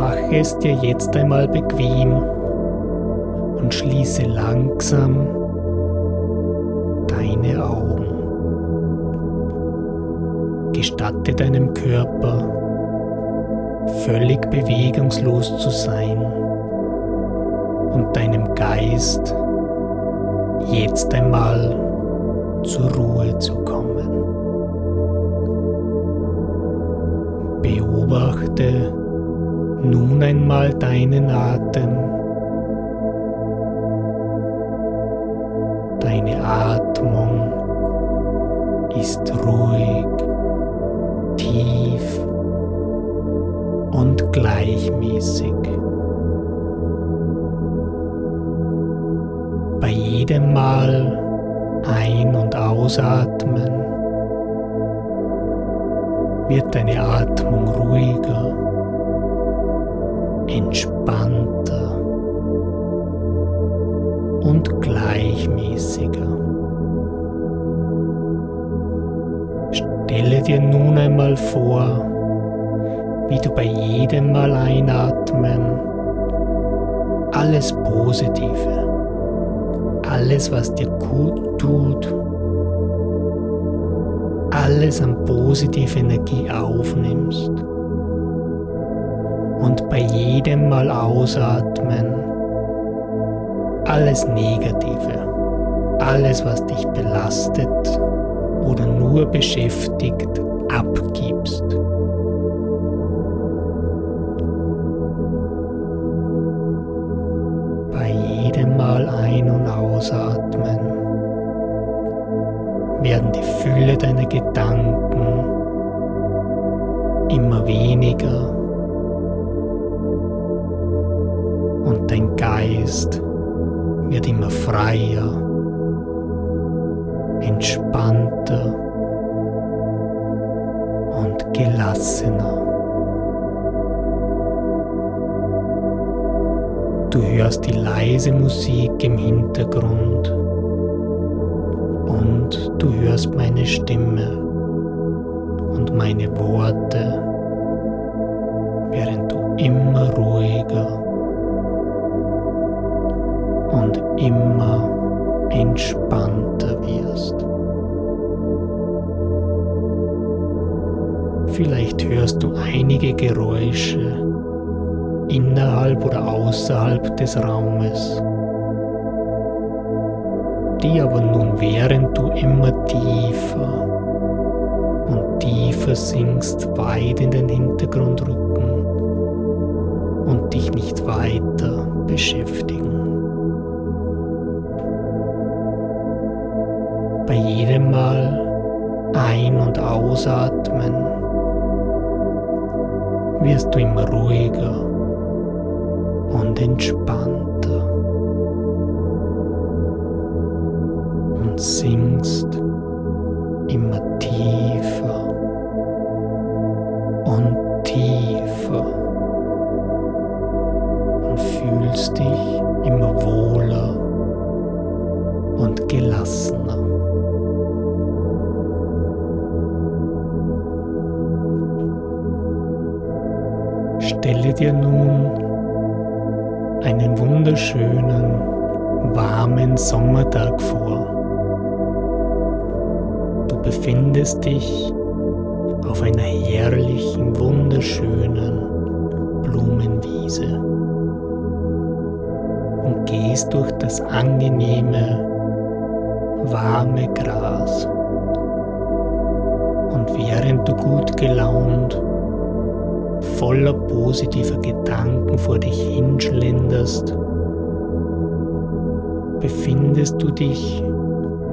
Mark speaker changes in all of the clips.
Speaker 1: Mache es dir jetzt einmal bequem und schließe langsam deine Augen. Gestatte deinem Körper völlig bewegungslos zu sein und deinem Geist jetzt einmal zur Ruhe zu kommen. Beobachte nun einmal deinen Atem. Deine Atmung ist ruhig, tief und gleichmäßig. Bei jedem Mal ein- und ausatmen wird deine Atmung ruhiger, entspannter und gleichmäßiger. Stelle dir nun einmal vor, wie du bei jedem Mal einatmen alles Positive, alles, was dir gut tut, alles an positive Energie aufnimmst und bei jedem Mal ausatmen alles Negative, alles, was dich belastet oder nur beschäftigt, abgibst. Bei jedem Mal ein- und ausatmen werden die Fülle deiner Gedanken immer weniger Geist wird immer freier, entspannter und gelassener. Du hörst die leise Musik im Hintergrund und du hörst meine Stimme und meine Worte, während du immer ruhiger und immer entspannter wirst. Vielleicht hörst du einige Geräusche innerhalb oder außerhalb des Raumes, die aber nun während du immer tiefer und tiefer sinkst, weit in den Hintergrund rücken und dich nicht weiter beschäftigen. Bei jedem Mal ein- und ausatmen. Wirst du immer ruhiger und entspannter. Und sinkst immer tiefer dir nun einen wunderschönen, warmen Sommertag vor. Du befindest dich auf einer herrlichen, wunderschönen Blumenwiese und gehst durch das angenehme, warme Gras. Und während du gut gelaunt voller positiver Gedanken vor dich hinschlenderst, befindest du dich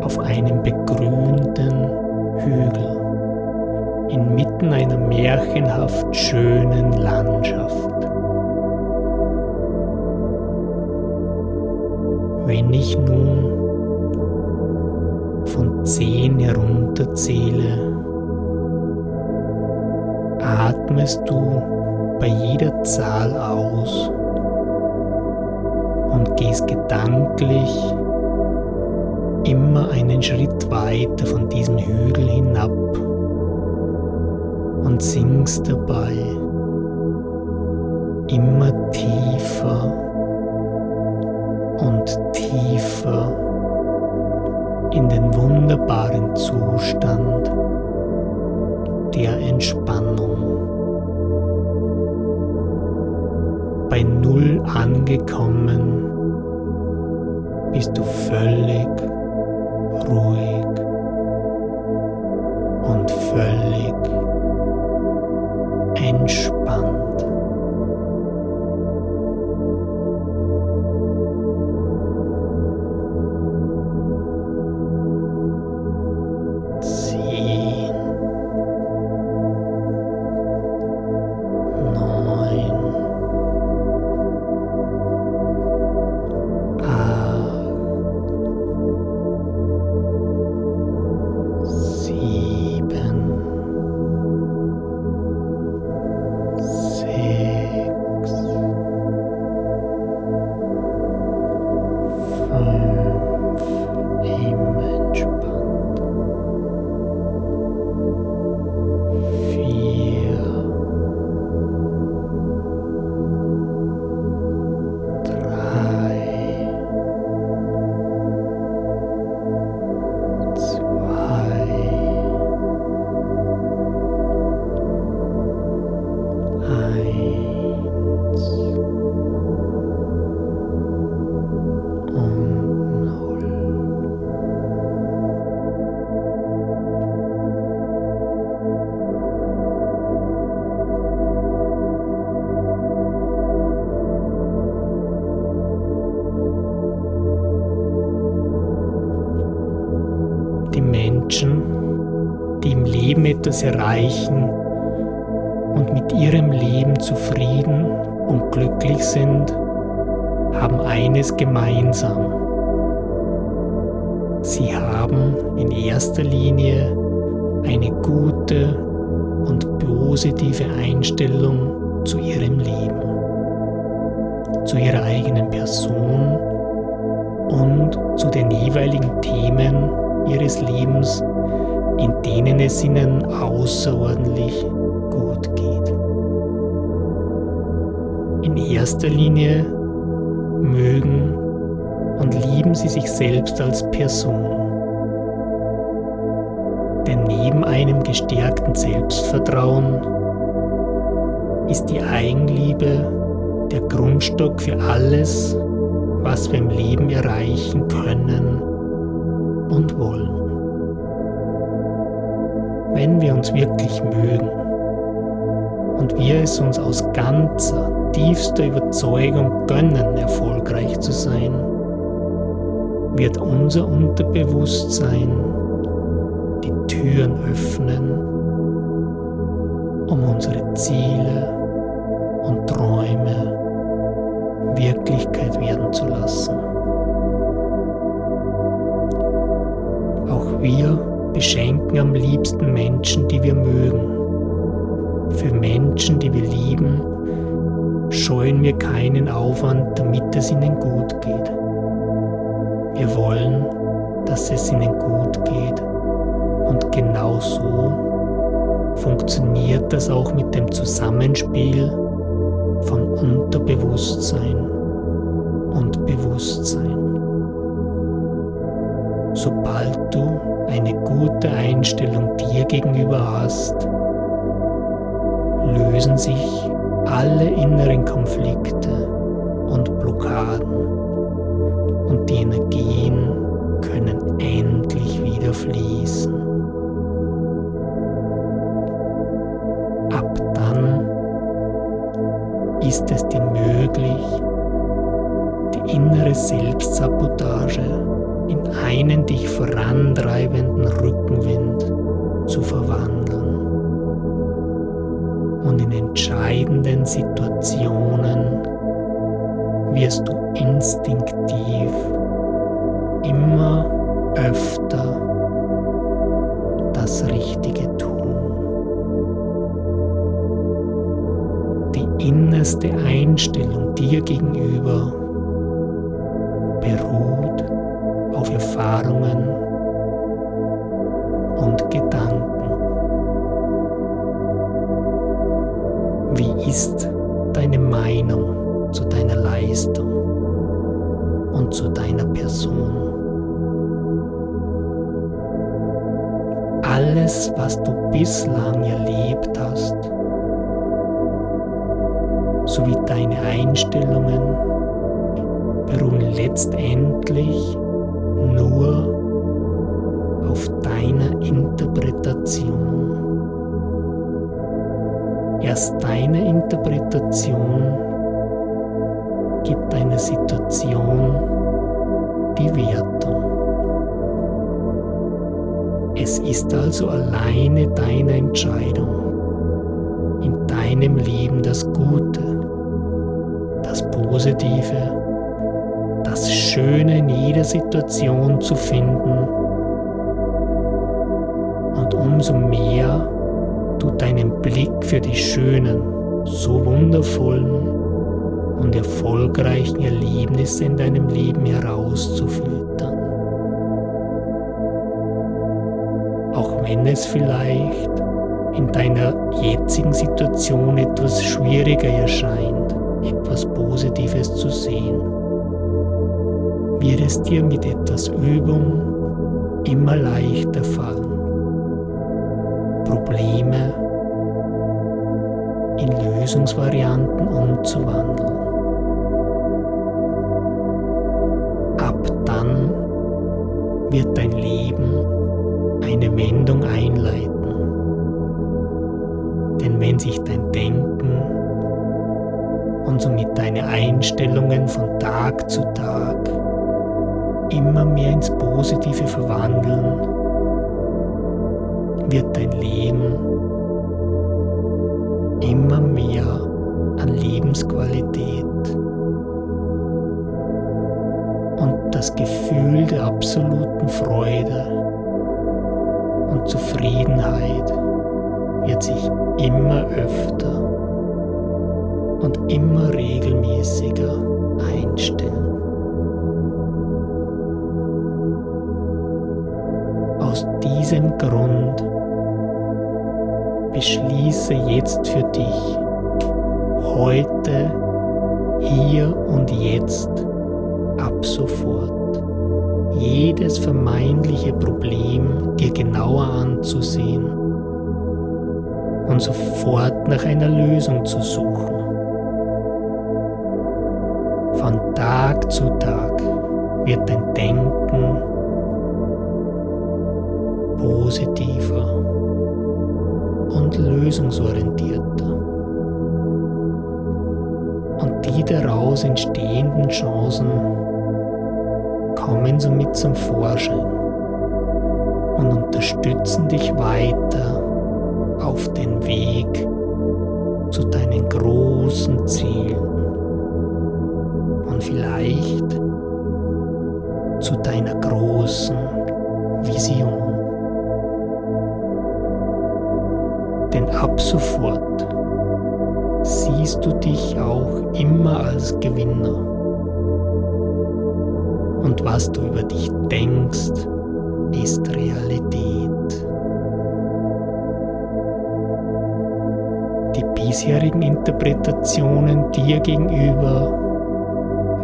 Speaker 1: auf einem begrünten Hügel inmitten einer märchenhaft schönen Landschaft. Wenn ich nun von zehn herunterzähle, atmest du bei jeder Zahl aus und gehst gedanklich immer einen Schritt weiter von diesem Hügel hinab und singst dabei immer tiefer und tiefer in den wunderbaren Zustand der Entspannung. Null angekommen bist du völlig ruhig und völlig etwas erreichen und mit ihrem Leben zufrieden und glücklich sind, haben eines gemeinsam. Sie haben in erster Linie eine gute und positive Einstellung zu ihrem Leben, zu ihrer eigenen Person und zu den jeweiligen Themen ihres Lebens, in denen es ihnen außerordentlich gut geht. In erster Linie mögen und lieben sie sich selbst als Person. Denn neben einem gestärkten Selbstvertrauen ist die Eigenliebe der Grundstock für alles, was wir im Leben erreichen können und wollen wenn wir uns wirklich mögen und wir es uns aus ganzer, tiefster Überzeugung gönnen, erfolgreich zu sein, wird unser Unterbewusstsein die Türen öffnen, um unsere Ziele und Träume Wirklichkeit werden zu lassen. Auch wir beschenken am liebsten Menschen, die wir mögen. Für Menschen, die wir lieben, scheuen wir keinen Aufwand, damit es ihnen gut geht. Wir wollen, dass es ihnen gut geht. Und genau so funktioniert das auch mit dem Zusammenspiel von Unterbewusstsein und Bewusstsein. Sobald du eine gute Einstellung dir gegenüber hast, lösen sich alle inneren Konflikte und Blockaden und die Energien können endlich wieder fließen. Ab dann ist es dir möglich, die innere Selbstsabotage in einen dich vorantreibenden Rückenwind zu verwandeln. Und in entscheidenden Situationen wirst du instinktiv immer öfter das Richtige tun. Die innerste Einstellung dir gegenüber beruht auf Erfahrungen und Gedanken. Wie ist dein deine Meinung zu deiner Leistung und zu deiner Person. Alles, was du bislang erlebt hast, sowie deine Einstellungen beruhen letztendlich nur auf deiner Interpretation. Erst deine Interpretation gibt einer Situation die Wertung. Es ist also alleine deine Entscheidung, in deinem Leben das Gute, das Positive, das Schöne in jeder Situation zu finden. Und umso mehr du deinen Blick für die schönen, so wundervollen und erfolgreichen Erlebnisse in deinem Leben herauszufiltern. Auch wenn es vielleicht in deiner jetzigen Situation etwas schwieriger erscheint, etwas Positives zu sehen, wird es dir mit etwas Übung immer leichter fallen, Probleme in Lösungsvarianten umzuwandeln. Ab dann wird dein Leben eine Wendung einleiten. Denn wenn sich dein Denken und somit deine Einstellungen von Tag zu Tag immer mehr ins Positive verwandeln, wird dein Leben immer mehr an Lebensqualität. Und das Gefühl der absoluten Freude und Zufriedenheit wird sich immer öfter und immer regelmäßiger Grund beschließe jetzt für dich, heute, hier und jetzt, ab sofort, jedes vermeintliche Problem dir genauer anzusehen und sofort nach einer Lösung zu suchen. Von Tag zu Tag wird dein Denken positiver und lösungsorientierter. Und die daraus entstehenden Chancen kommen somit zum Vorschein und unterstützen dich weiter auf den Weg zu deinen großen Zielen und vielleicht zu deiner großen Vision. Denn ab sofort siehst du dich auch immer als Gewinner. Und was du über dich denkst, ist Realität. Die bisherigen Interpretationen dir gegenüber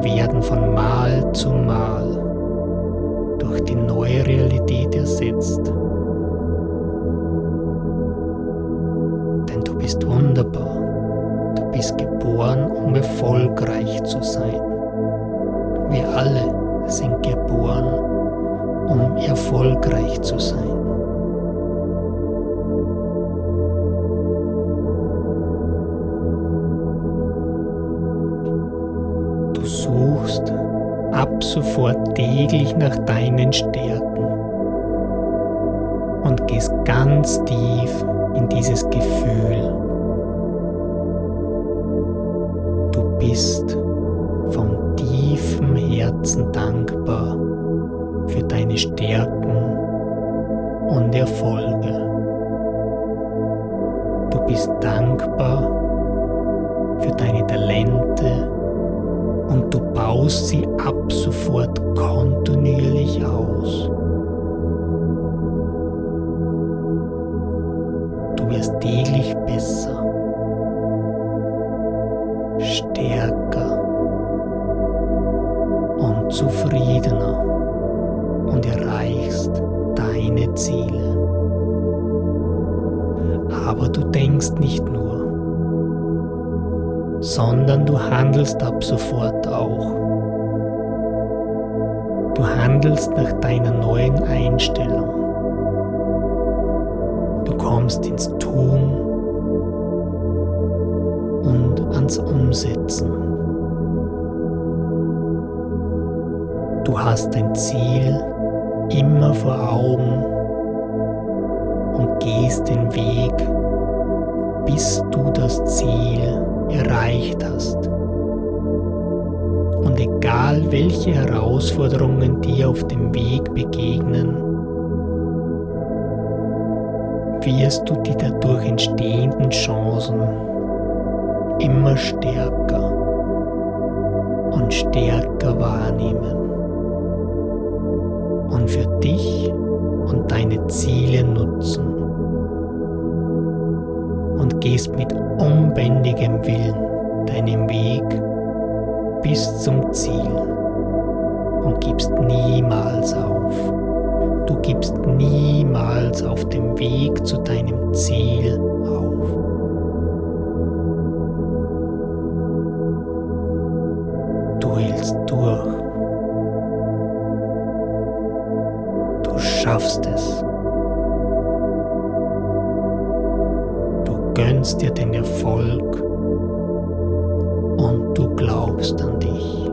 Speaker 1: werden von Mal zu Mal durch die neue Realität ersetzt. Um erfolgreich zu sein. Wir alle sind geboren, um erfolgreich zu sein. Du suchst ab sofort täglich nach deinen Stärken und gehst ganz tief in dieses Gefühl. Bist vom tiefen Herzen dankbar für deine Stärken und Erfolge. Du bist dankbar für deine Talente und du baust sie ab sofort kontinuierlich aus. Du wirst täglich besser stärker und zufriedener und erreichst deine Ziele. Aber du denkst nicht nur, sondern du handelst ab sofort auch. Du handelst nach deiner neuen Einstellung. Du kommst ins Tun ans Umsetzen. Du hast dein Ziel immer vor Augen und gehst den Weg, bis du das Ziel erreicht hast. Und egal welche Herausforderungen dir auf dem Weg begegnen, wirst du die dadurch entstehenden Chancen immer stärker und stärker wahrnehmen und für dich und deine Ziele nutzen und gehst mit unbändigem Willen deinen Weg bis zum Ziel und gibst niemals auf. Du gibst niemals auf dem Weg zu deinem Ziel auf. Du schaffst es. Du gönnst dir den Erfolg und du glaubst an dich.